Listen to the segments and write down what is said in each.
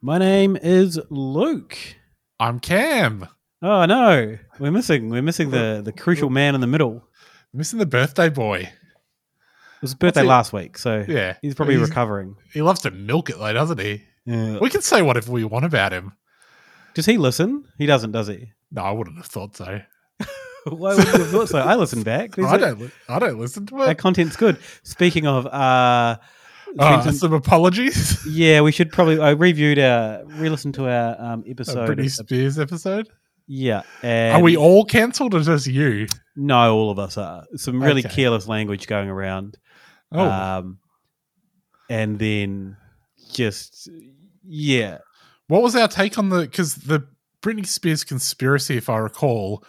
My name is Luke. I'm Cam. Oh no, we're missing we're missing the the crucial man in the middle. Missing the birthday boy. It was his birthday last week, so yeah, he's probably he's, recovering. He loves to milk it though, doesn't he? Yeah. We can say whatever we want about him. Does he listen? He doesn't, does he? No, I wouldn't have thought so. Why would you have thought so? I listen back. I don't. Li- I don't listen to it. That content's good. Speaking of, uh, uh some, some, apologies. Yeah, we should probably. I reviewed our, re-listened to our um, episode, a Britney Spears episode. Yeah, are we all cancelled or just you? No, all of us are. Some really Okay. careless language going around. Oh. Um, and then just yeah, What was our take on the? Because the Britney Spears conspiracy, if I recall,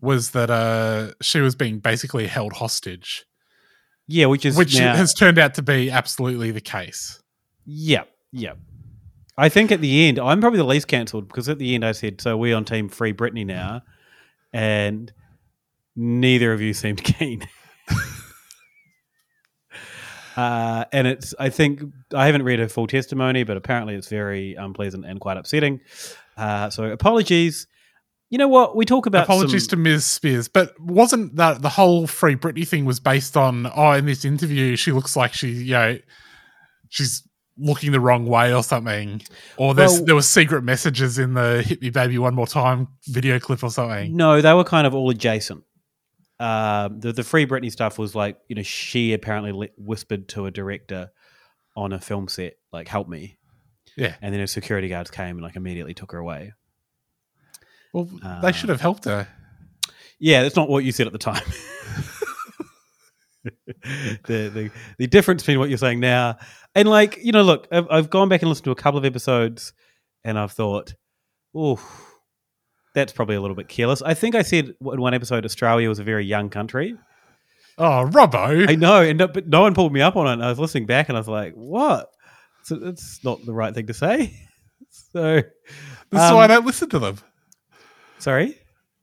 was that uh she was being basically held hostage, yeah, which is which now, has turned out to be absolutely the case. Yeah, yeah. I think at the end, I'm probably the least cancelled because at the end I said, "So we on Team Free Britney now," and neither of you seemed keen. uh, and it's, I think, I haven't read her full testimony, but apparently it's very unpleasant and quite upsetting. Uh, so apologies. You know what? We talk about Apologies some- to Ms. Spears, but wasn't that the whole Free Britney thing was based on? Oh, in this interview, she looks like she, you know, she's looking the wrong way or something, or there's Well- there were secret messages in the "Hit Me Baby One More Time" video clip or something. No, they were kind of all adjacent. Um, the the Free Britney stuff was like you know she apparently li- whispered to a director on a film set like help me, Yeah. and then her security guards came and like immediately took her away. Well, Uh, they should have helped her. Yeah, that's not what you said at the time. the, the the difference between what you're saying now and like you know, look, I've, I've gone back and listened to a couple of episodes, and I've thought, oh, that's probably a little bit careless. I think I said in one episode Australia was a very young country. Oh, Robbo! I know, and no, but no one pulled me up on it. And I was listening back, and I was like, what? So that's not the right thing to say. So This is why I um, don't listen to them. Sorry.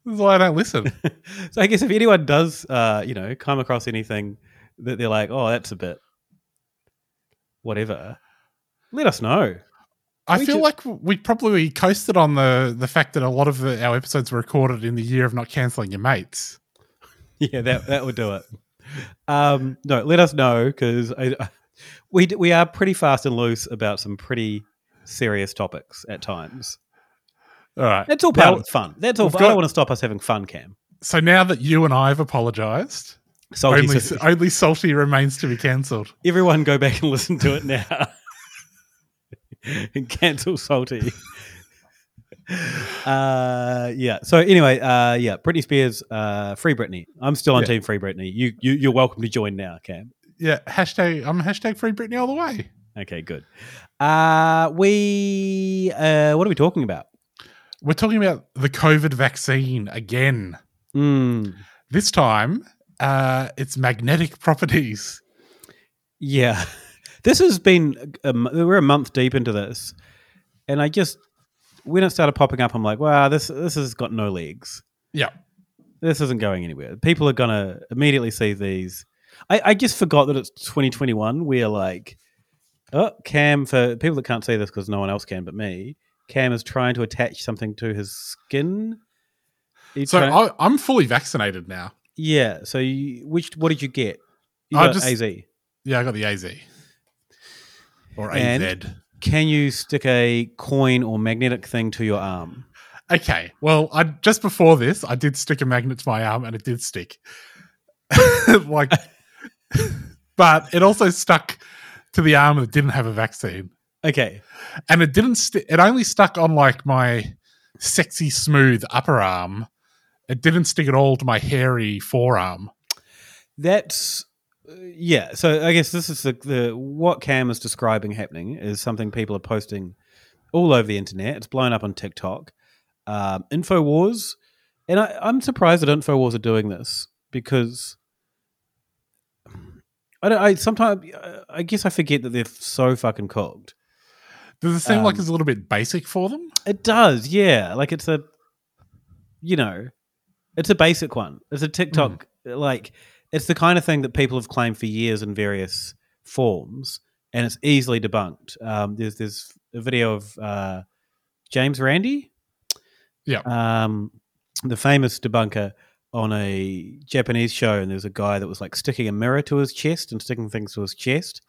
This is why I don't listen. So I guess if anyone does, uh, you know, come across anything that they're like, oh, that's a bit whatever, let us know. I We feel ju- like we probably coasted on the the fact that a lot of the, our episodes were recorded in the year of not cancelling your mates. Yeah, that that would do it. Um, no, let us know because we we are pretty fast and loose about some pretty serious topics at times. All right, That's all part Now, of fun. That's all. we've I don't want to stop us having fun, Cam. So now that you and I have apologised, Salty only says- only salty remains to be cancelled. Everyone, go back and listen to it now, and cancel salty. Uh, yeah. So anyway, uh, yeah, Britney Spears, uh, free Britney. I'm still on Yeah. Team Free Britney. You, you, you're welcome to join now, Cam. Yeah, hashtag I'm hashtag free Britney all the way. Okay, good. Uh, we, uh, what are we talking about? We're talking about the COVID vaccine again. Mm, This time, uh, it's magnetic properties. yeah, this has been. A, m- we're a month deep into this, and I just when it started popping up, I'm like, wow, this this has got no legs. Yeah. This isn't going anywhere. People are gonna immediately see these. I, I just forgot that it's 2021. We're like, oh, Cam for people that can't see this because no one else can but me. Cam is trying to attach something to his skin. He's So trying- I, I'm fully vaccinated now. yeah. So you, which what did you get? You I got just- AZ. Yeah, I got the AZ or And AZ. Can you stick a coin or magnetic thing to your arm? Okay. Well, I just before this, I did stick a magnet to my arm, and it did stick. like, but it also stuck to the arm that didn't have a vaccine, Okay. and it didn't. St- it only stuck on like my sexy smooth upper arm. It didn't stick at all to my hairy forearm. That's uh, yeah. So I guess this is the, the what Cam is describing happening is something people are posting all over the internet. It's blown up on TikTok. Um, Infowars, and I, I'm surprised that Infowars are doing this because I don't. I sometimes I guess I forget that they're so fucking cooked. Does it seem like Um, it's a little bit basic for them? It does, yeah. Like it's a, you know, it's a basic one. It's a TikTok, like it's the kind of thing that people have claimed for years in various forms, and it's easily debunked. Um, there's there's a video of uh, James Randi, Yeah. um, the famous debunker on a Japanese show, and there's a guy that was like sticking a mirror to his chest and sticking things to his chest,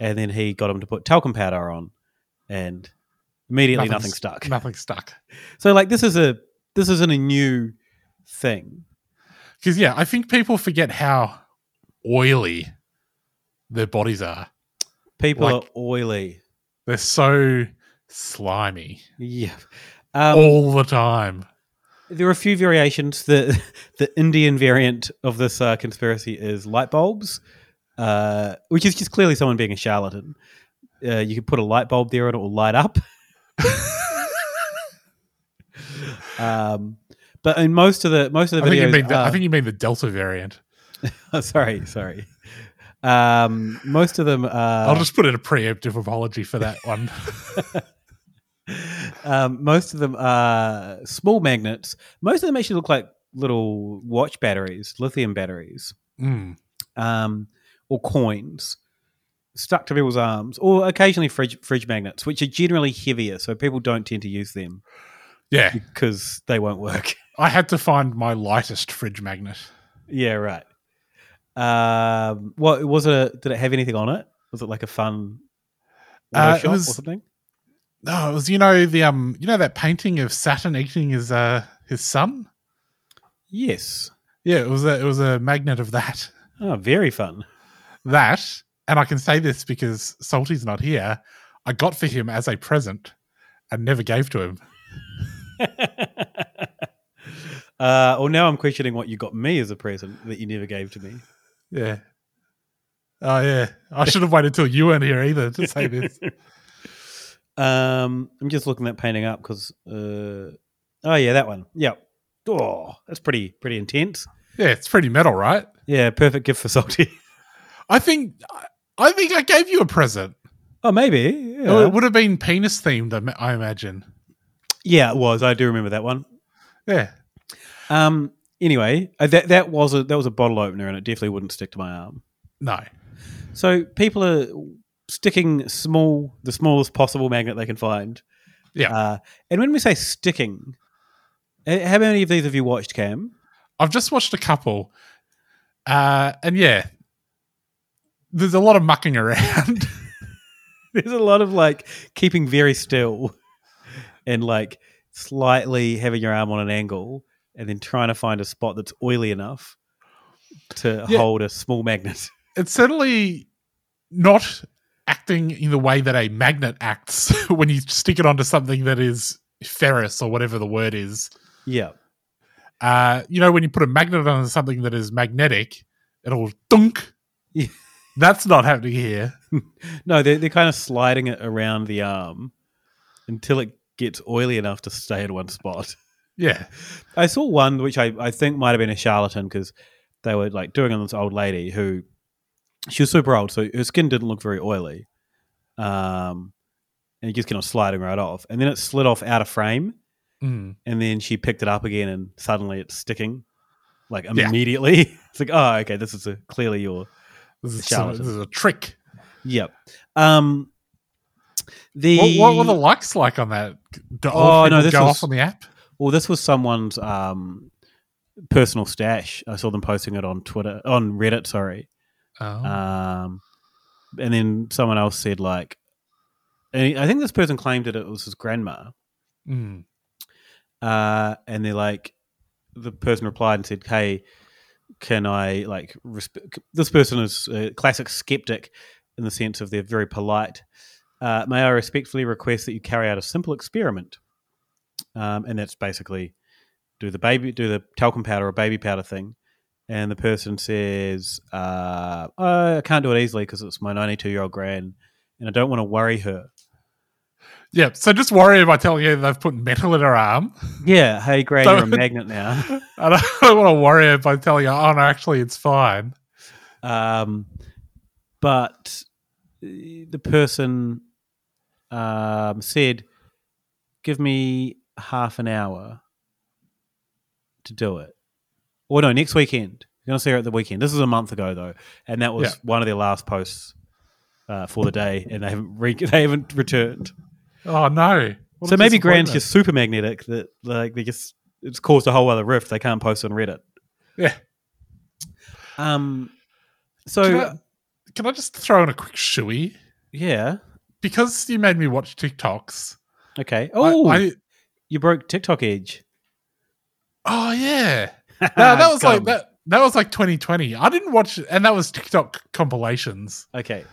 and then he got him to put talcum powder on, and immediately nothing stuck. Nothing stuck. So like this is a this isn't a new thing. Because yeah, I think people forget how oily their bodies are. People Like- are oily. They're so slimy Yeah. Um, all the time. There are a few variations. The the Indian variant of this uh, conspiracy is light bulbs, uh, which is just clearly someone being a charlatan. Uh, you can put a light bulb there and it will light up. um, but in most of the most of the I think, you videos, mean the, I think you mean the Delta variant. oh, sorry, sorry. Um, most of them are. I'll just put in a preemptive apology for that one. um, most of them are small magnets. Most of them actually look like little watch batteries, lithium batteries, Mm. um, or coins stuck to people's arms, or occasionally fridge fridge magnets, which are generally heavier, so people don't tend to use them Yeah, because they won't work. I had to find my lightest fridge magnet. yeah, right. Um, what was it? A, did it have anything on it? Was it like a fun Uh, it was- or something? No, it was you know the um you know that painting of Saturn eating his uh his son. Yes. Yeah, it was a it was a magnet of that. Oh, very fun. That, and I can say this because Salty's not here. I got for him as a present and never gave to him. Uh, well, now I'm questioning what you got me as a present that you never gave to me. Yeah. Oh yeah. I should have waited till you weren't here either to say this. Um, I'm just looking that painting up because, uh, oh yeah, that one. Yeah. Oh, that's pretty pretty intense. Yeah, it's pretty metal, right? Yeah, perfect gift for salty. I think I think I gave you a present. Oh, maybe. Oh, Yeah. It would have been penis themed, I imagine. yeah, it was. I do remember that one. Yeah. Um. Anyway, uh, that that was a that was a bottle opener, and it definitely wouldn't stick to my arm. No. So people are sticking small, the smallest possible magnet they can find. Yeah. Uh, and when we say sticking, uh, how many of these have you watched, Cam? I've just watched a couple. Uh and yeah. There's a lot of mucking around. There's a lot of like keeping very still and like slightly having your arm on an angle and then trying to find a spot that's oily enough to Yeah. hold a small magnet. it's certainly not acting in the way that a magnet acts when you stick it onto something that is ferrous or whatever the word is. Yeah. Uh, you know, when you put a magnet on something that is magnetic, it'll dunk. Yeah. That's not happening here. No, they're, they're kind of sliding it around the arm until it gets oily enough to stay in one spot. Yeah. I saw one which I, I think might have been a charlatan because they were like doing on this old lady who she was super old, so her skin didn't look very oily. Um, and it just kind of sliding right off, and then it slid off out of frame, Mm. and then she picked it up again, and suddenly it's sticking, like Yeah. immediately. it's like, oh, okay, this is a, clearly your This is, charlatan. this is a trick. Yep. Um, the What, what were the likes like on that? Do Oh no, this go was off on the app. Well, this was someone's um, personal stash. I saw them posting it on Twitter, on Reddit. Sorry. Oh. Um, and then someone else said like, and I think this person claimed that it was his grandma. Mm. Uh, and they're like, the person replied and said, "Hey, can I like?" Resp- this person is a classic skeptic in the sense of they're very polite. Uh, may I respectfully request that you carry out a simple experiment, um, and that's basically do the baby do the talcum powder or baby powder thing. And the person says, uh, "I can't do it easily because it's my 92 year old gran, and I don't want to worry her." Yeah, so just worry about telling you they've put metal in her arm. Yeah, hey, gran, Don't- you're a magnet now. I don't, I don't want to worry by telling you, oh no, actually it's fine. Um, but uh, the person um, said, "Give me half an hour to do it." Or no, next weekend. You're gonna see her at the weekend. This is a month ago though, and that was Yeah. one of their last posts uh, for the day, and they haven't re- they haven't returned. Oh no. What so maybe Grand's disappointment. just super magnetic that like they just it's caused a whole other rift. They can't post on Reddit. Yeah. Um. So Can I, can I just throw in a quick shoey? yeah. Because you made me watch TikToks. Okay. Oh, I- you broke TikTok Edge. Oh yeah. No, that was like that. That was like 2020. I didn't watch, and that was TikTok compilations. Okay.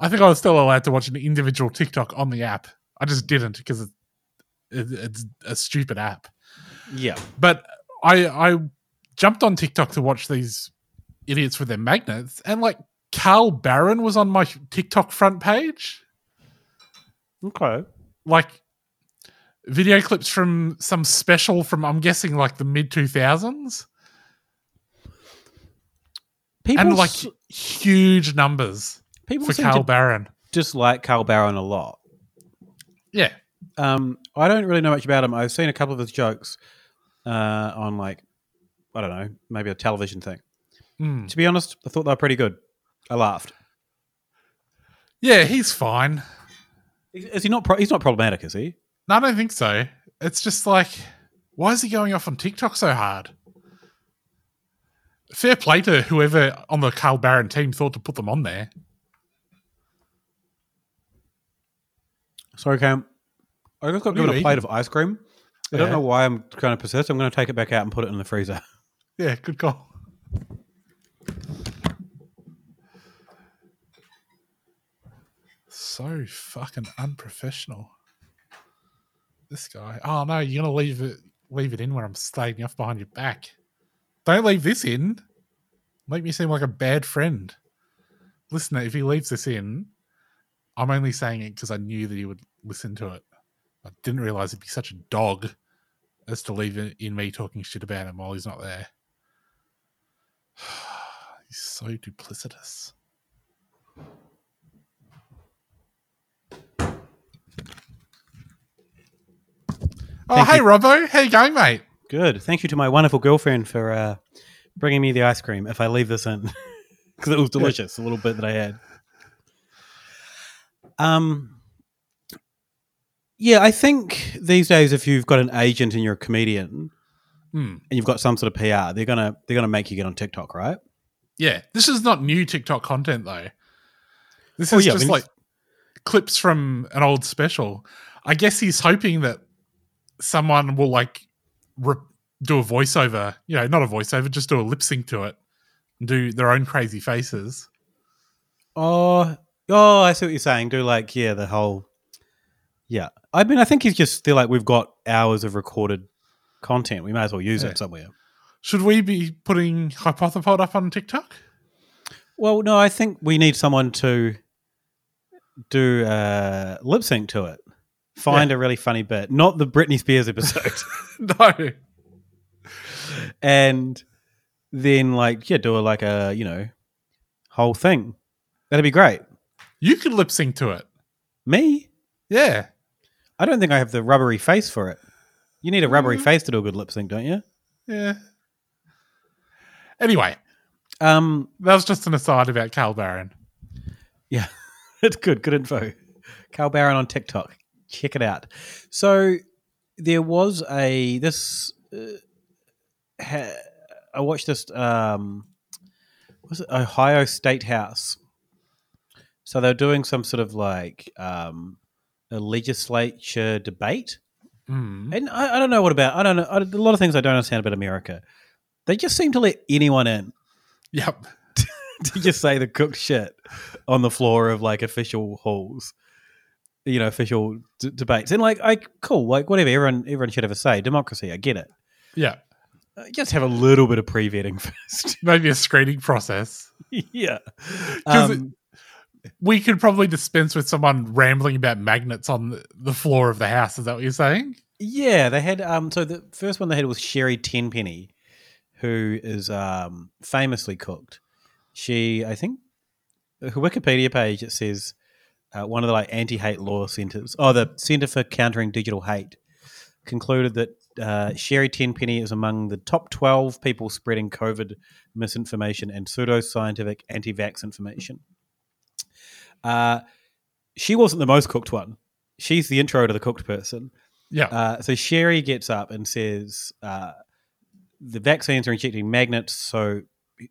I think I was still allowed to watch an individual TikTok on the app. I just didn't because it, it, it's a stupid app. Yeah. But I I jumped on TikTok to watch these idiots with their magnets, and like Carl Barron was on my TikTok front page. Okay. Like video clips from some special from I'm guessing like the mid two thousands. People and like s- huge numbers People for Carl Barron. just like Carl Barron a lot. Yeah. Um, I don't really know much about him. I've seen a couple of his jokes uh, on like I don't know, maybe a television thing. Hmm. To be honest, I thought they were pretty good. I laughed. Yeah, he's fine. Is he not? Pro- he's not problematic, is he? No, I don't think so. It's just like, why is he going off on TikTok so hard? Fair play to whoever on the Carl Barron team thought to put them on there. Sorry, Cam. I just got given a plate of ice cream. I don't Yeah. know why I'm kind of persist. I'm going to take it back out and put it in the freezer. Yeah, good call. So fucking unprofessional. This guy. Oh no, you're gonna leave it leave it in when I'm staying off behind your back. Don't leave this in. Make me seem like a bad friend. Listen, if he leaves this in, I'm only saying it because I knew that he would listen to it. I didn't realize he'd be such a dog as to leave it in me talking shit about him while he's not there. He's so duplicitous. Oh, Thank hey, you. Robbo. How you going, mate? Good. Thank you to my wonderful girlfriend for uh, bringing me the ice cream. If I leave this in, because it was delicious, a little bit that I had. Um, yeah, I think these days, if you've got an agent and you're a comedian Hmm. and you've got some sort of PR, they're gonna they're gonna make you get on TikTok, right? Yeah, this is not new TikTok content, though. This Oh, is yeah, just I mean, like clips from an old special. I guess he's hoping that someone will like re- do a voiceover, you know, not a voiceover, just do a lip sync to it and do their own crazy faces. Oh, oh, I see what you're saying. Do like yeah, the whole yeah. I mean, I think he's just feel like we've got hours of recorded content. We may as well use Yeah. it somewhere. Should we be putting Hypothepod up on TikTok? Well, no, I think we need someone to do uh, lip sync to it. Find a really funny bit, not the Britney Spears episode, no. and then like yeah, do a like a you know whole thing. That'd be great. You could lip sync to it. Me? Yeah. I don't think I have the rubbery face for it. You need a rubbery Mm. face to do a good lip sync, don't you? Yeah. Anyway, Um, that was just an aside about Carl Barron. Yeah, it's good. Good info. Carl Barron on TikTok. Check it out. So there was a this. Uh, ha, I watched this. Um, was it Ohio State House? So they're doing some sort of like um, a legislature debate, Mm. and I, I don't know what about. I don't know I, a lot of things I don't understand about America. They just seem to let anyone in. Yep. to just say the cooked shit on the floor of like official halls, you know, official d- debates, and like, I cool, like whatever. Everyone, everyone should have a say. Democracy, I get it. Yeah. Uh, Just have a little bit of pre-vetting first. Maybe a screening process. yeah. Um, we could probably dispense with someone rambling about magnets on the- floor of the house. Is that what you're saying? yeah. They had um. So the first one they had was Sherry Tenpenny, who is um famously cooked. She, I think, her Wikipedia page it says uh, one of the like anti-hate law centers. Oh, the Center for Countering Digital Hate concluded that uh, Sherry Tenpenny is among the top 12 people spreading COVID misinformation and pseudo scientific anti-vax information. Uh, she wasn't the most cooked one. She's the intro to the cooked person. Yeah. Uh, so Sherry gets up and says uh, the vaccines are injecting magnets, so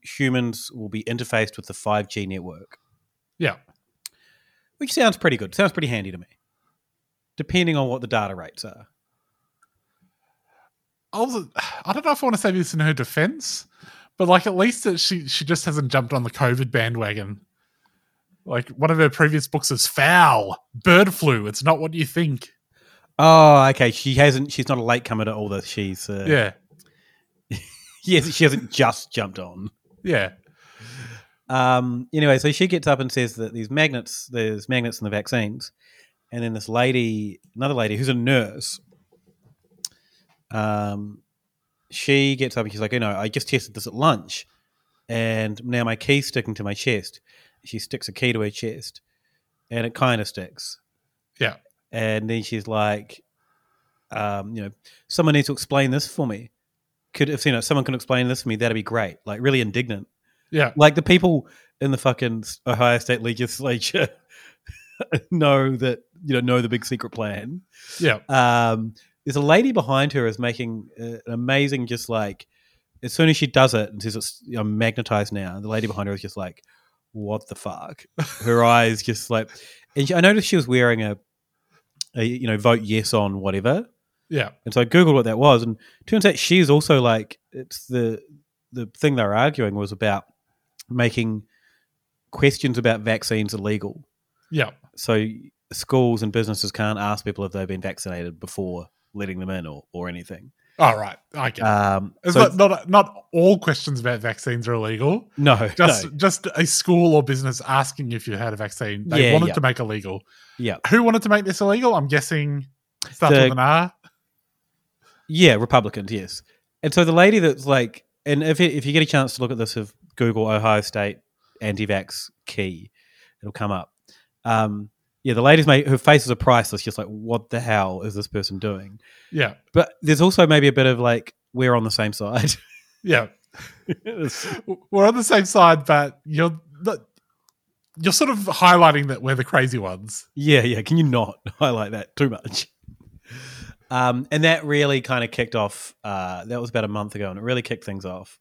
humans will be interfaced with the 5G network, Yeah. which sounds pretty good. Sounds pretty handy to me, depending on what the data rates are. I don't know if I want to say this in her defense, but like at least that she she just hasn't jumped on the COVID bandwagon. Like one of her previous books is fowl bird flu. It's not what you think. Oh, okay. She hasn't. She's not a latecomer to all this. She's uh, Yeah. yes. She hasn't just jumped on. Yeah. Um. Anyway, so she gets up and says that these magnets, there's magnets in the vaccines, and then this lady, another lady who's a nurse, um, she gets up and she's like, you know, I just tested this at lunch, and now my key's sticking to my chest. She sticks a key to her chest, and it kind of sticks. Yeah. And then she's like, um, you know, someone needs to explain this for me. Could if you know someone can explain this for me, that'd be great. Like really indignant. Yeah. Like the people in the fucking Ohio State Legislature know that you know know the big secret plan. Yeah. Um, there's a lady behind her is making uh, an amazing, just like as soon as she does it and says it's know, magnetized now, the lady behind her is just like, "What the fuck?" Her eyes just like, and she, I noticed she was wearing a, a you know vote yes on whatever. Yeah. And so I googled what that was, and turns out she's also like it's the the thing they were arguing was about making questions about vaccines illegal. Yeah. So schools and businesses can't ask people if they've been vaccinated before letting them in or, or anything. All right. I get it. Um, It's so- not, not not all questions about vaccines are illegal. No, just no. just a school or business asking if you had a vaccine. They Yeah, wanted yeah. to make illegal. Yeah. Who wanted to make this illegal? I'm guessing starts The- with an R. Yeah, Republicans, yes. And so the lady that's like, and if you, if you get a chance to look at this of Google Ohio State anti-vax key, it'll come up. Um, yeah, the lady's made her face is a priceless. Just like, what the hell is this person doing? Yeah. But there's also maybe a bit of like, we're on the same side. Yeah. We're on the same side, but you're not, you're sort of highlighting that we're the crazy ones. Yeah, yeah. Can you not highlight that too much? Um, and that really kind of kicked off. Uh, that was about a month ago, and it really kicked things off.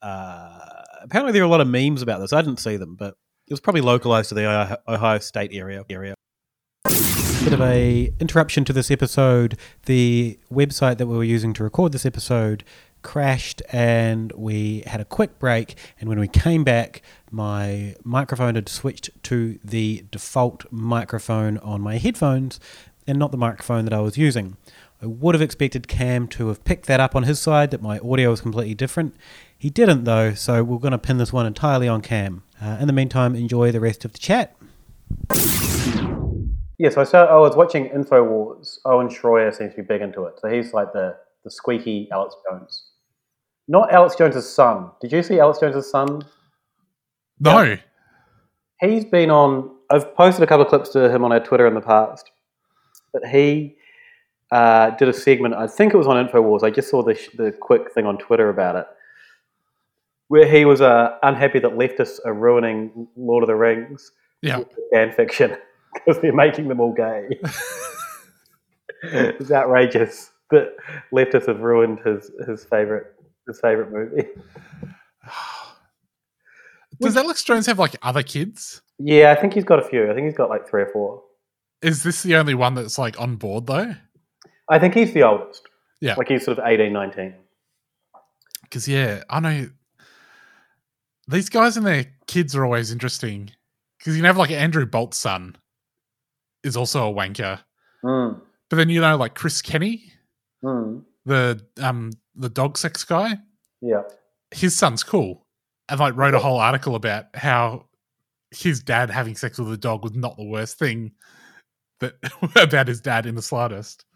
Uh, apparently, there are a lot of memes about this. I didn't see them, but was probably localized to the Ohio- State area. Area. Bit of a interruption to this episode. The website that we were using to record this episode crashed, and we had a quick break. And when we came back, my microphone had switched to the default microphone on my headphones, and not the microphone that I was using. I would have expected Cam to have picked that up on his side, that my audio was completely different. He didn't, though, so we're going to pin this one entirely on Cam. Uh, in the meantime, enjoy the rest of the chat. Yeah, so I, started, I was watching InfoWars. Owen Schroyer seems to be big into it. So he's like the, the squeaky Alex Jones. Not Alex Jones' son. Did you see Alex Jones' son? No. He's been on I've posted a couple of clips to him on our Twitter in the past, but he uh, did a segment. I think it was on Infowars. I just saw the sh- the quick thing on Twitter about it, where he was uh, unhappy that leftists are ruining Lord of the Rings Yeah. fan fiction because they're making them all gay. it's outrageous that leftists have ruined his his favorite his favorite movie. Does Alex Jones have like other kids? Yeah, I think he's got a few. I think he's got like three or four. Is this the only one that's like on board though? I think he's the oldest. Yeah. Like he's sort of 18, 19. Because yeah, I know these guys and their kids are always interesting. Because you can have like Andrew Bolt's son is also a wanker, Mm. but then you know like Chris Kenny, Mm. the um the dog sex guy, Yeah. his son's cool, and like wrote a whole article about how his dad having sex with a dog was not the worst thing that about his dad in the slightest.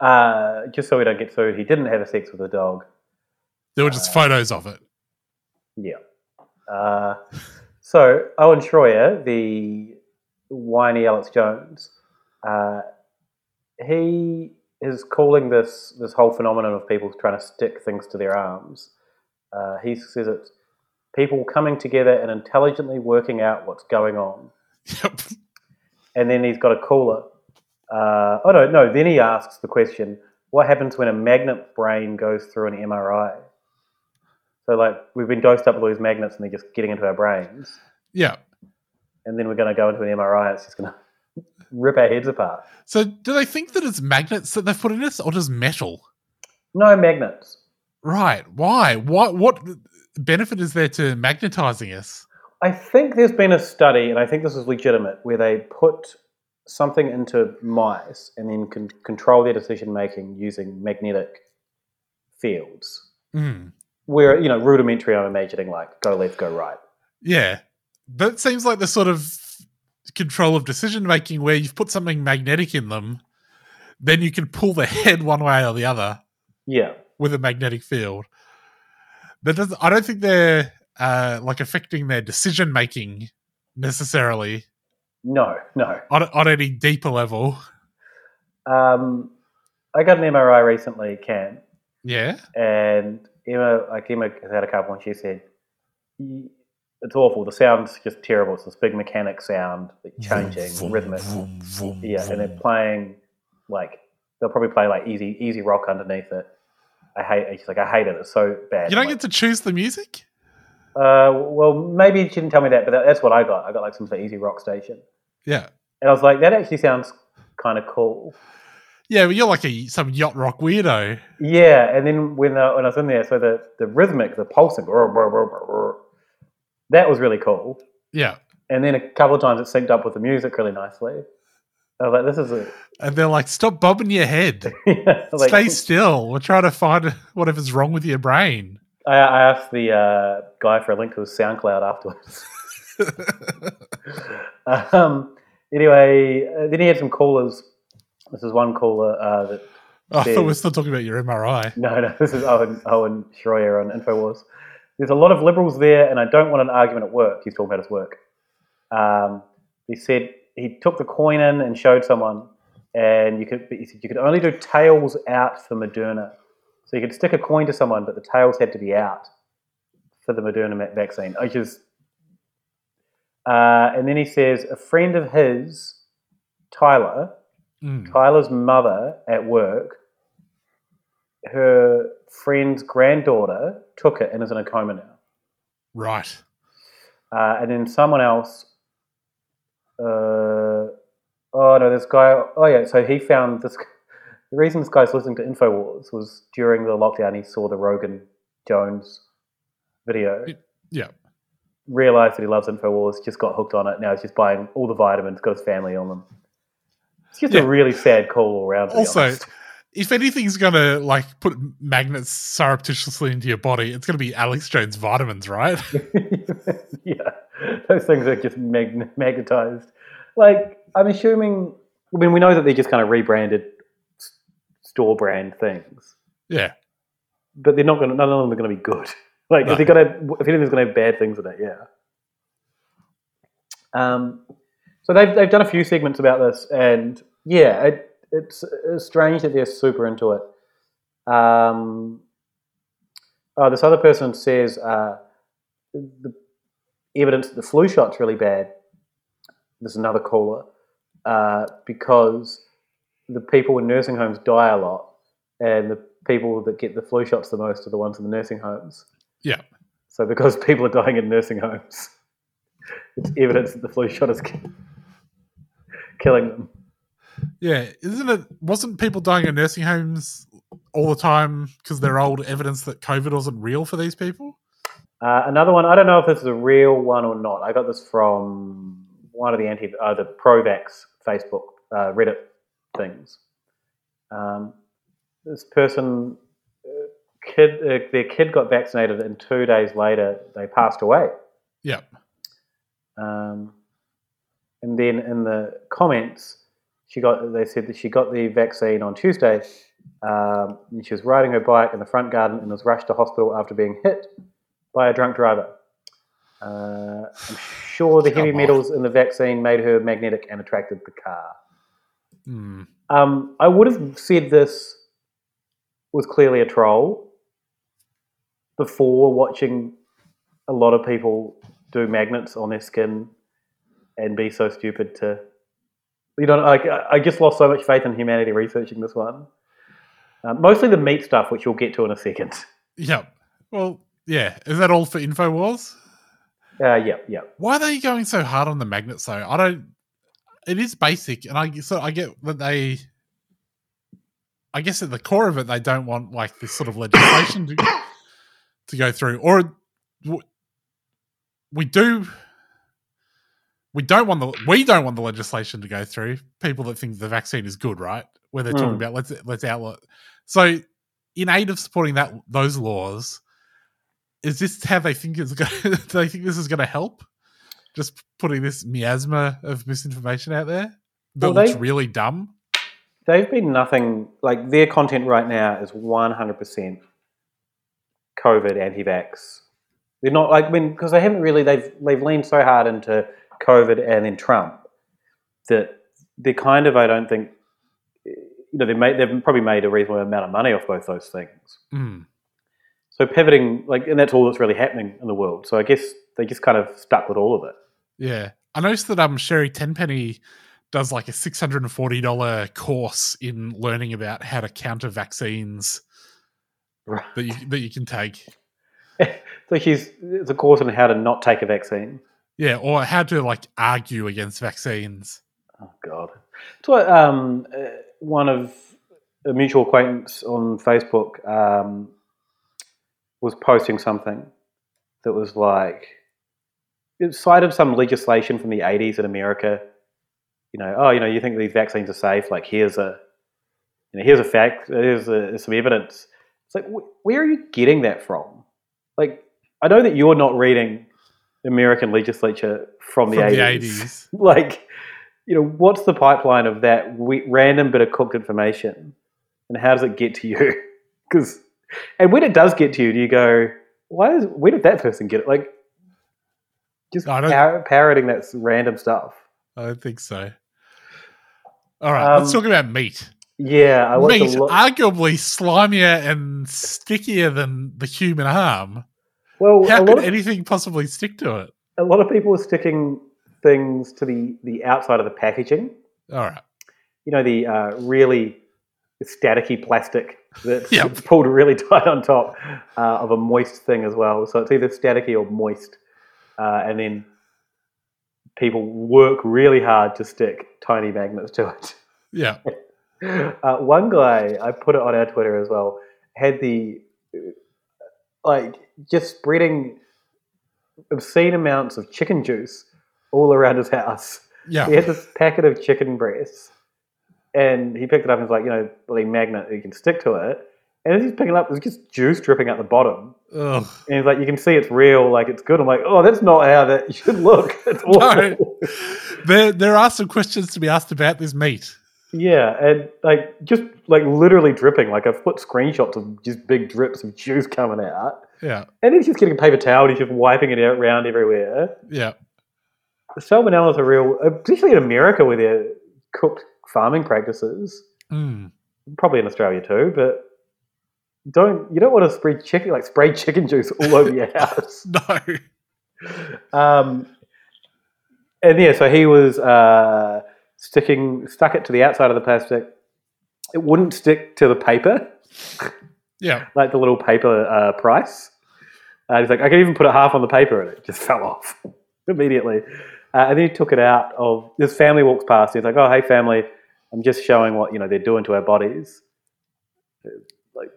Uh, just so we don't get sued, he didn't have a sex with a dog. There were just photos of it. Yeah. Uh, so Owen Schroyer, the whiny Alex Jones, uh, he is calling this this whole phenomenon of people trying to stick things to their arms. Uh, he says it's people coming together and intelligently working out what's going on. Yep. And then he's got a caller. Uh, oh no, no. Then he asks the question: What happens when a magnet brain goes through an MRI? So, like, we've been dosed up with all these magnets, and they're just getting into our brains, Yeah. and then we're going to go into an MRI, it's just going to rip our heads apart. So do they think that it's magnets that they've put in us, or just metal? No magnets. Right. Why? What what benefit is there to magnetizing us? I think there's been a study, and I think this is legitimate, where they put something into mice and then can control their decision making using magnetic fields. Mm. Where you know rudimentary, I'm imagining like go left, go right. Yeah. That seems like the sort of control of decision making where you've put something magnetic in them, then you can pull the head one way or the other Yeah. with a magnetic field. That does I don't think they're uh, like affecting their decision making necessarily No, no. on, on any deeper level. Um, I got an MRI recently, Cam, Yeah. and Emma, like Emma has had a couple, and she said it's awful. The sound's just terrible. It's this big mechanic sound, changing, rhythmic. yeah, and they're playing like they'll probably play like easy, easy rock underneath it. I hate. She's like, I hate it. It's so bad. You don't I'm get to choose the music? Uh, well, maybe she didn't tell me that, but that, that's what I got. I got like some sort of easy rock station, Yeah. and I was like, that actually sounds kind of cool. Yeah, but you're like a some yacht rock weirdo. Yeah, and then when uh, when I was in there, so the the rhythmic, the pulsing, that was really cool. Yeah. And then a couple of times it synced up with the music really nicely. I was like, this is a And they're like, stop bobbing your head. like- Stay still. We're trying to find whatever's wrong with your brain. I, I asked the uh, guy for a link to his SoundCloud afterwards. um, anyway, uh, then he had some callers. This is one caller uh, that. Oh, I thought we are still talking about your MRI. No, no, this is Owen, Owen Schroyer on Infowars. There's a lot of liberals there, and I don't want an argument at work. He's talking about his work. Um, he said he took the coin in and showed someone, and you could he said you could only do tails out for Moderna. So you could stick a coin to someone, but the tails had to be out for the Moderna vaccine. I just, uh, and then he says a friend of his, Tyler, Mm. Tyler's mother at work, her friend's granddaughter took it and is in a coma now. Right. Uh, and then someone else, uh, oh no, this guy, oh yeah, so he found this. The reason this guy's listening to Infowars was during the lockdown, he saw the Rogan Jones video, Yeah. realized that he loves Infowars, just got hooked on it. Now he's just buying all the vitamins, got his family on them. It's just Yeah. a really sad call all around. Also, honest. if anything's gonna like put magnets surreptitiously into your body, it's gonna be Alex Jones vitamins, right? yeah, those things are just mag- magnetized. Like, I'm assuming. I mean, we know that they're just kind of rebranded store brand things, yeah. but they're not going. to None of them are going to be good. Like, No. if they're going to, if anything's going to have bad things in it, yeah. Um, so they've they've done a few segments about this, and yeah, it, it's, it's strange that they're super into it. Um, oh, this other person says uh, the evidence that the flu shot's really bad. There's another caller uh, because the people in nursing homes die a lot, and the people that get the flu shots the most are the ones in the nursing homes. Yeah. So because people are dying in nursing homes, it's evidence that the flu shot is killing them. Yeah, isn't it? Wasn't people dying in nursing homes all the time because they're old evidence that COVID wasn't real for these people? Uh, another one, I don't know if this is a real one or not. I got this from one of the anti, uh, the Provax Facebook uh, Reddit things. Um, this person, uh, kid, uh, their kid got vaccinated, and two days later they passed away. Yeah. Um, and then in the comments, she got they said that she got the vaccine on Tuesday. Um, she was riding her bike in the front garden and was rushed to hospital after being hit by a drunk driver. Uh, I'm sure the heavy metals in the vaccine made her magnetic and attracted the car. Hmm. Um, I would have said this was clearly a troll before watching a lot of people do magnets on their skin and be so stupid to. You know, like I I just lost so much faith in humanity researching this one. Uh, mostly the meat stuff, which we'll get to in a second. Yep. Well, yeah. Is that all for Infowars? Uh, yep, yep. Why are they going so hard on the magnets though? I don't. It is basic, and I so I get that they. I guess at the core of it, they don't want like this sort of legislation to to go through, or we do. We don't want the we don't want the legislation to go through. People that think the vaccine is good, right? Where they're talking Mm. about let's let's outlaw. So, in aid of supporting that those laws, is this how they think it's going? do they think this is going to help? Just putting this miasma of misinformation out there that Well, looks really dumb. They've been nothing like their content right now is one hundred percent COVID anti-vax. They're not like when because they haven't really they've they've leaned so hard into COVID and then Trump that they're kind of I don't think you know they made they've probably made a reasonable amount of money off both those things. Mm. So pivoting like and that's all that's really happening in the world. So I guess they just kind of stuck with all of it. Yeah, I noticed that um Sherry Tenpenny does like a six hundred and forty dollar course in learning about how to counter vaccines that you that you can take. So she's it's a course on how to not take a vaccine. Yeah, or how to like argue against vaccines. Oh God! What um, uh, one of a mutual acquaintance on Facebook um, was posting something that was like it cited some legislation from the '80s in America. You know, oh, you know, you think these vaccines are safe? Like, here's a, you know, here's a fact. Here's, a, here's some evidence. It's like, wh- where are you getting that from? Like, I know that you're not reading American legislature from the From the 80s. 80s. like, you know, what's the pipeline of that we, random bit of cooked information, and how does it get to you? Because, and when it does get to you, do you go, why is where did that person get it? Like, just par- parroting that random stuff. I don't think so. All right, let's Um, talk about meat. Yeah, I meat, a lot. arguably slimier and stickier than the human arm. Well, How a could of- anything possibly stick to it? a lot of people are sticking things to the the outside of the packaging. All right. You know, the uh, really staticky plastic that's Yep. pulled really tight on top uh, of a moist thing as well. So it's either staticky or moist, uh, and then people work really hard to stick tiny magnets to it. Yeah. Uh, one guy, I put it on our Twitter as well, had the like just spreading obscene amounts of chicken juice all around his house. Yeah. he had this packet of chicken breasts, and he picked it up and was like, you know, bloody magnet, you can stick to it. And as he's picking it up, there's just juice dripping out the bottom. Ugh. And he's like, you can see it's real, like it's good. I'm like, oh, that's not how that should look. It's awful. There, there are some questions to be asked about this meat. Yeah, and like just like literally dripping. Like I've put screenshots of just big drips of juice coming out, Yeah. and he's just getting a paper towel. and He's just wiping it out around everywhere. Yeah. salmonella is a real, particularly in America where they're cooked farming practices. Mm. Probably in Australia too, but don't you don't want to spread chicken like spray chicken juice all over your house. no. Um, and yeah, so he was uh, sticking stuck it to the outside of the plastic. It wouldn't stick to the paper, Yeah. like the little paper uh, price. Uh, he's like, I could even put it half on the paper, and it just fell off immediately. Uh, and then he took it out of his family walks past. He's like, "Oh, hey, family, I'm just showing what you know they're doing to our bodies." Like,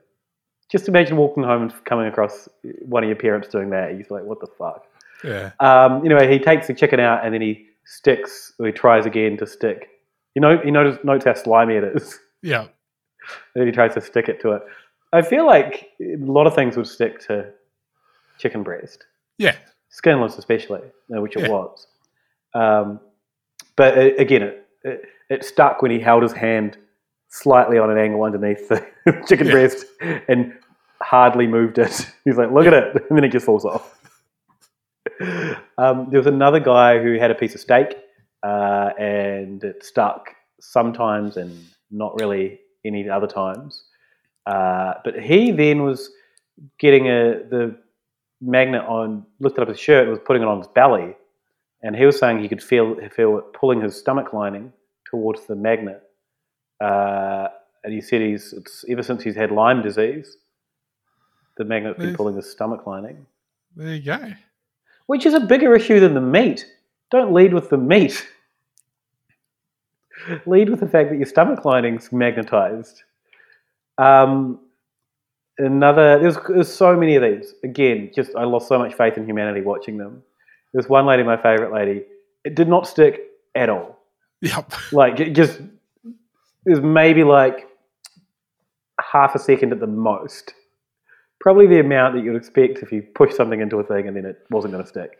just imagine walking home and coming across one of your parents doing that. He's like, "What the fuck?" Yeah. Um, anyway, he takes the chicken out and then he sticks, or he tries again to stick. You know, he notice, notes how slimy it is. Yeah. And then he tries to stick it to it. I feel like a lot of things would stick to chicken breast, Yeah. skinless especially, which it Yeah. was. Um, but uh, again, it, it, it stuck when he held his hand slightly on an angle underneath the chicken Yeah. breast and hardly moved it. He's like, look at it. And then it just falls off. Um, there was another guy who had a piece of steak uh, and it stuck sometimes and not really any other times. Uh, but he then was getting a the magnet on, lifted up his shirt, and was putting it on his belly, and he was saying he could feel feel it pulling his stomach lining towards the magnet. Uh, and he said he's it's ever since he's had Lyme disease, the magnet's been pulling his stomach lining There you go. Which is a bigger issue than the meat. Don't lead with the meat. lead with the fact that your stomach lining's magnetized. Um, another, there's, there's so many of these. Again, just I lost so much faith in humanity watching them. There's one lady, my favorite lady. It did not stick at all. Yep. Like it just, it was maybe like half a second at the most. Probably the amount that you'd expect if you push something into a thing and then it wasn't going to stick.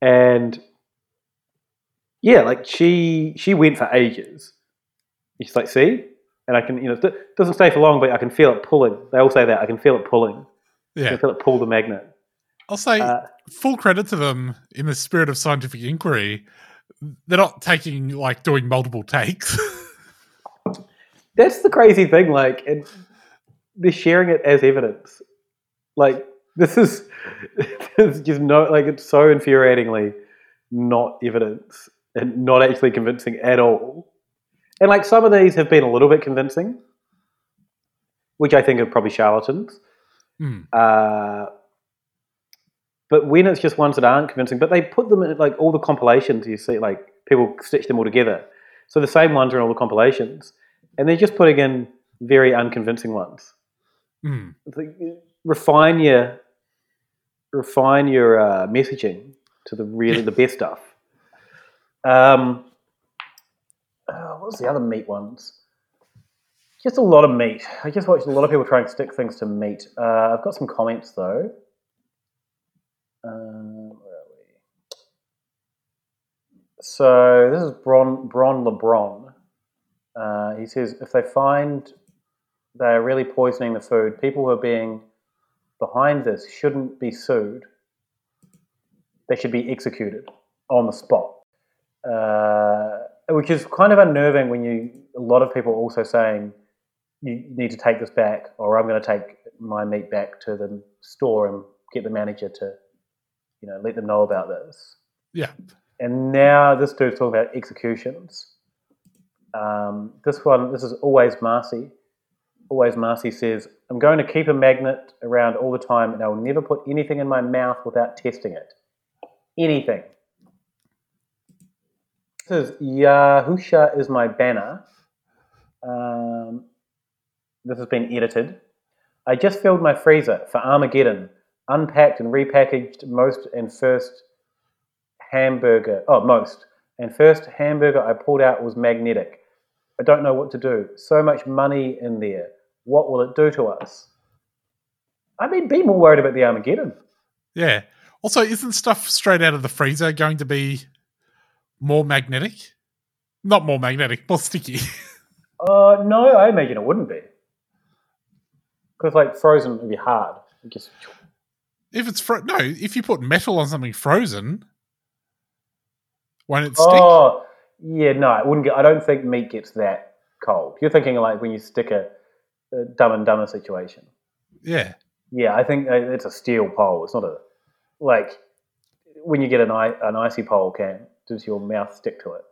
And yeah, like she she went for ages. She's like, see, and I can you know it doesn't stay for long, but I can feel it pulling. They all say that I can feel it pulling. I Yeah. can feel it pull the magnet. I'll say Uh, full credit to them in the spirit of scientific inquiry. They're not taking like doing multiple takes. That's the crazy thing. Like, and they're sharing it as evidence. Like, this is there's just no like it's so infuriatingly not evidence and not actually convincing at all. And like some of these have been a little bit convincing, which I think are probably charlatans. Hmm. Uh, but when it's just ones that aren't convincing, but they put them in like all the compilations you see, like people stitch them all together. So the same ones are in all the compilations, and they're just putting in very unconvincing ones. It's like, refine your refine your uh, messaging to the really the best stuff. Um, uh, what was the other meat ones? Just a lot of meat. I just watched a lot of people trying to stick things to meat. Uh, I've got some comments though. Um, where are we? So this is Bron Bron LeBron. Uh, he says if they find they are really poisoning the food, people who are being behind this shouldn't be sued. They should be executed on the spot. Uh, which is kind of unnerving when you a lot of people also saying you need to take this back or I'm going to take my meat back to the store and get the manager to you know let them know about this. Yeah. And now this dude's talking about executions. Um, this one, this is always Marcy. Always Marcy says, I'm going to keep a magnet around all the time and I will never put anything in my mouth without testing it. Anything. This is Yahusha is my banner. Um, this has been edited. I just filled my freezer for Armageddon, unpacked and repackaged most and first hamburger. Oh, most. And first hamburger I pulled out was magnetic. I don't know what to do. So much money in there. What will it do to us? I mean, be more worried about the Armageddon. Yeah. Also, isn't stuff straight out of the freezer going to be more magnetic? Not more magnetic, more sticky. Uh, no, I imagine it wouldn't be. Because, like, frozen would be hard. It just if it's fro- no, if you put metal on something frozen, Won't it stick? Oh, yeah, no, it wouldn't get. I don't think meat gets that cold. You're thinking like when you stick a, a Dumb and Dumber situation. Yeah. Yeah, I think uh, it's a steel pole. It's not a like when you get an an icy pole can. Does your mouth stick to it?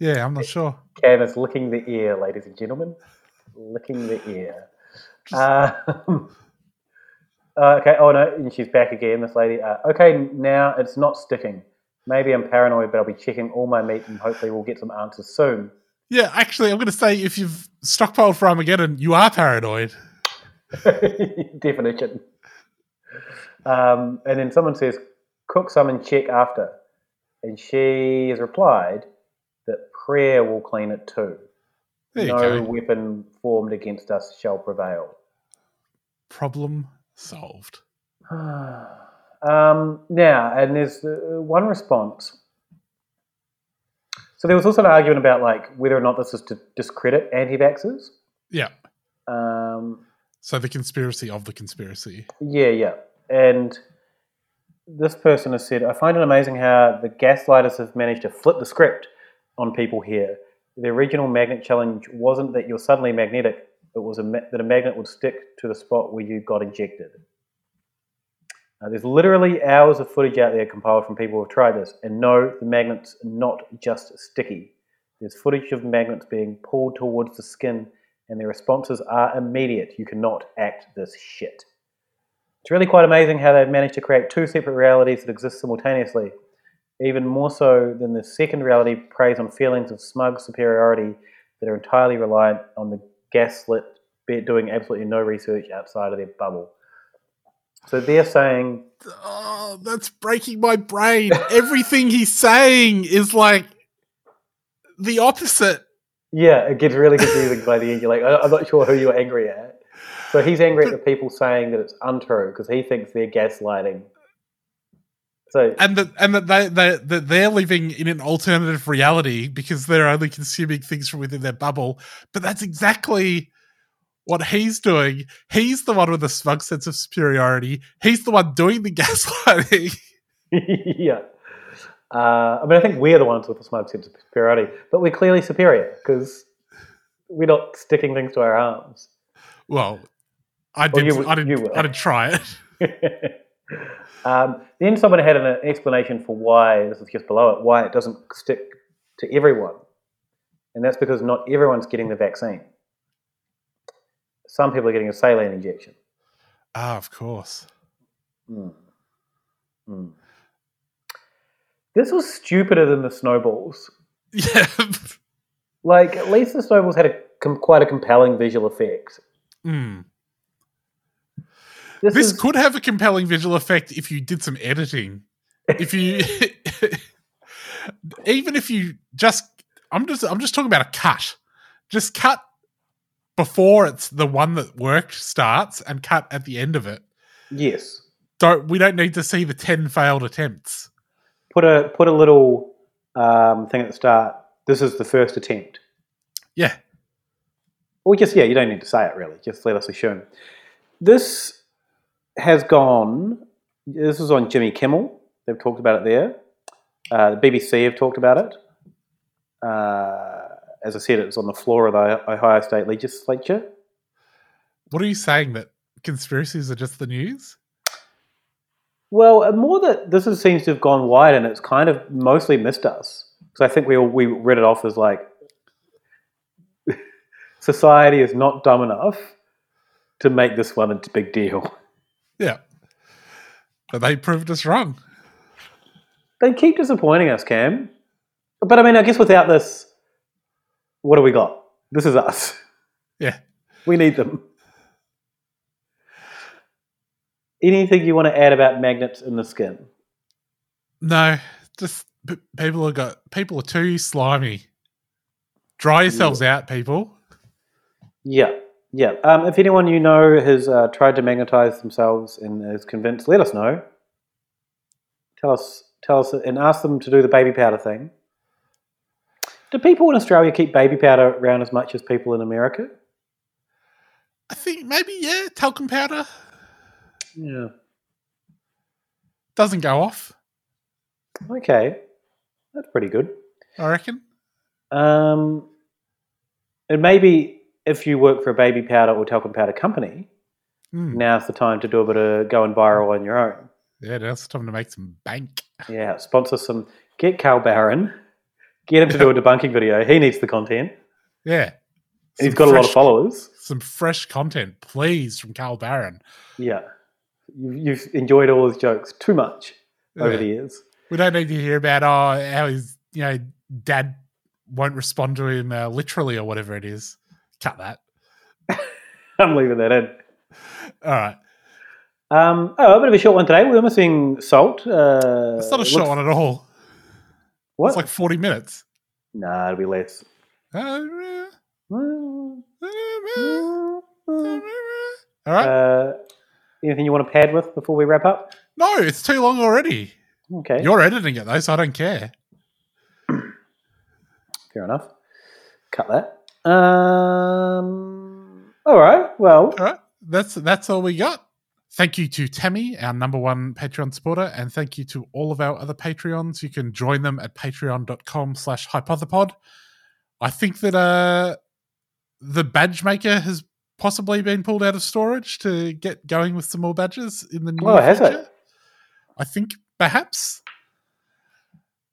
Yeah, I'm not sure. Cam is licking the ear, ladies and gentlemen. Licking the ear. Uh, uh, okay. Oh no, and she's back again. This lady. Uh, okay, now it's not sticking. Maybe I'm paranoid, but I'll be checking all my meat, and hopefully we'll get some answers soon. Yeah, actually, I'm going to say if you've stockpiled for Armageddon, you are paranoid. Definition. Um, and then someone says, cook some and check after. And she has replied that prayer will clean it too. No go. weapon formed against us shall prevail. Problem solved. um, now, and there's uh, one response. So there was also an argument about like whether or not this is to discredit anti-vaxxers. Yeah. Um, So the conspiracy of the conspiracy. Yeah, yeah. And this person has said, I find it amazing how the gaslighters have managed to flip the script on people here. The original magnet challenge wasn't that you're suddenly magnetic, it was a ma- that a magnet would stick to the spot where you got injected. There's literally hours of footage out there compiled from people who have tried this, and no, the magnet's are not just sticky. There's footage of magnets being pulled towards the skin, and their responses are immediate. You cannot act this shit. It's really quite amazing how they've managed to create two separate realities that exist simultaneously. Even more so than the second reality preys on feelings of smug superiority that are entirely reliant on the gaslit doing absolutely no research outside of their bubble. So they're saying Oh, that's breaking my brain. Everything he's saying is like the opposite. Yeah, it gets really confusing by the end. You're like, I- I'm not sure who you're angry at. So he's angry at the people saying that it's untrue because he thinks they're gaslighting. So And that and that they, they that they're living in an alternative reality because they're only consuming things from within their bubble. But that's exactly what he's doing. He's the one with the smug sense of superiority. He's the one doing the gaslighting. yeah. Uh, I mean, I think we're the ones with the smug sense of superiority, but we're clearly superior because we're not sticking things to our arms. Well, I Well, did. you- I were. I didn't try it. Um, then someone had an explanation for why this is just below it, why it doesn't stick to everyone, and that's because not everyone's getting the vaccine. Some people are getting a saline injection. Ah, of course. Hmm. Hmm. This was stupider than the snowballs. Yeah. Like at least the snowballs had a com- quite a compelling visual effect. Hmm. This, This, is- could have a compelling visual effect if you did some editing. If you, even if you just, I'm just, I'm just talking about a cut. Just cut before it's the one that worked starts, and cut at the end of it. yes. Don't we don't need to see the ten failed attempts. Put a put a little um, thing at the start. This is the first attempt. Yeah. Or just yeah, you don't need to say it really. Just let us assume. This has gone. This is on Jimmy Kimmel. They've talked about it there. Uh, the BBC have talked about it. Uh, as I said, it was on the floor of the Ohio State Legislature. What are you saying that conspiracies are just the news? Well, uh, more that this is, seems to have gone wide, and it's kind of mostly missed us. So I think we all, we read it off as like society is not dumb enough to make this one a big deal. Yeah. But they proved us wrong. They keep disappointing us, Cam. But I mean, I guess without this, what do we got? This is us. Yeah. We need them. Anything you want to add about magnets in the skin? No, just p- people have got people are too slimy. Dry yourselves out, people. Yeah, yeah. Um, if anyone you know has uh, tried to magnetize themselves and is convinced, let us know. Tell us, tell us, and ask them to do the baby powder thing. Do people in Australia keep baby powder around as much as people in America? I think maybe yeah, talcum powder Yeah. doesn't go off. Okay, that's pretty good. I reckon. Um, and maybe if you work for a baby powder or talcum powder company, Hmm. now's the time to do a bit of going viral on your own. Yeah, now's the time to make some bank. Yeah, sponsor some. Get Carl Barron. Get him to do a debunking video. He needs the content. Yeah. And he's Some got a lot of followers. Some fresh content, please, from Carl Barron. Yeah. You, you've enjoyed all his jokes too much over the years. We don't need to hear about oh how his you know dad won't respond to him uh, literally or whatever it is. Cut that. I'm leaving that in. All right. Um, oh, a bit of a short one today. We're missing Salt. Uh, It's not a short looks- one at all. What? It's like forty minutes. Nah, it'll be less. All right. Uh, anything you want to pad with before we wrap up? No, it's too long already. Okay. You're editing it though, so I don't care. Fair enough. Cut that. Um, all right. Well, All right. That's that's all we got. Thank you to Tammy, our number one Patreon supporter, and thank you to all of our other Patreons. You can join them at patreon.com slash hypothepod. I think that uh the badge maker has possibly been pulled out of storage to get going with some more badges in the near Oh, has future. it? I think perhaps.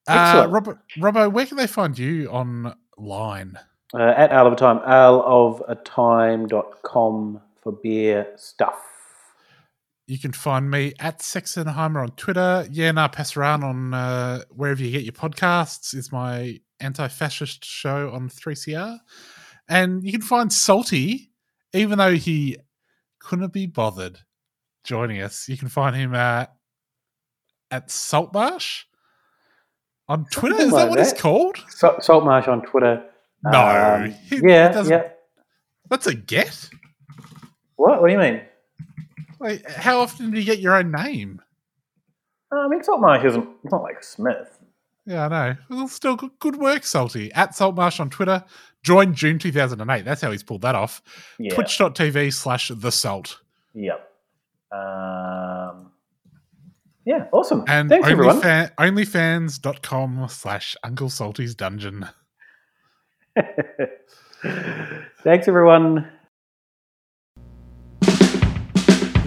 Uh, Excellent. Robbo, Robbo, where can they find you online? uh, at Ale of a Time, aleofatime.com for beer stuff. You can find me at Sexenheimer on Twitter. Yeah, nah, Pasaran on uh, wherever you get your podcasts is my anti-fascist show on 3CR. And you can find Salty, even though he couldn't be bothered joining us. You can find him uh, at Saltmarsh on Twitter. Something Is that like what it's called? Salt, Saltmarsh on Twitter. No, Um, he- yeah, yeah. That's a get. What? What do you mean? Like, how often do you get your own name? Uh, I mean, Saltmarsh isn't. It's not like Smith. Yeah, I know. Well, still good, good work, Salty. At Saltmarsh on Twitter. Joined June 2008. That's how he's pulled that off. Yeah. Twitch.tv slash The Salt. Yep. Um, yeah, awesome. And Thanks, everyone. OnlyFan- onlyfans.com slash Uncle Salty's Dungeon. Thanks, everyone.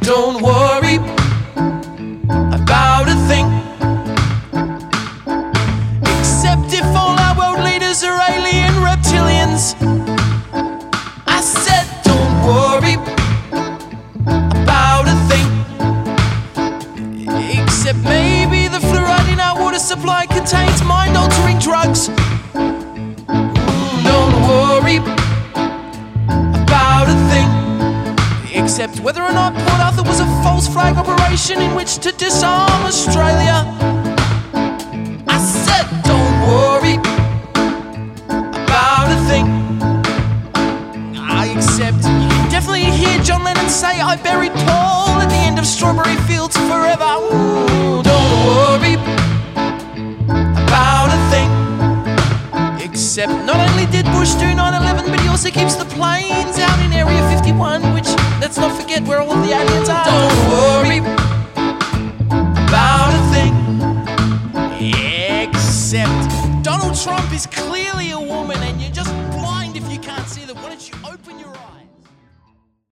Don't worry about a thing. Except if all our world leaders are alien reptilians. I said, don't worry about a thing. Except maybe the fluoride in our water supply contains mind altering drugs. Mm, Don't worry Except whether or not Port Arthur was a false flag operation in which to disarm Australia. I said, don't worry about a thing. I accept. You can definitely hear John Lennon say, I buried Paul at the end of Strawberry Fields forever. Ooh, don't worry about a thing. Except not only did Bush do 9-11, but he also keeps the planes out in Area 51, which let's not forget where all the aliens are. Don't worry about a thing, except Donald Trump is clearly a woman, and you're just blind if you can't see that. don't you?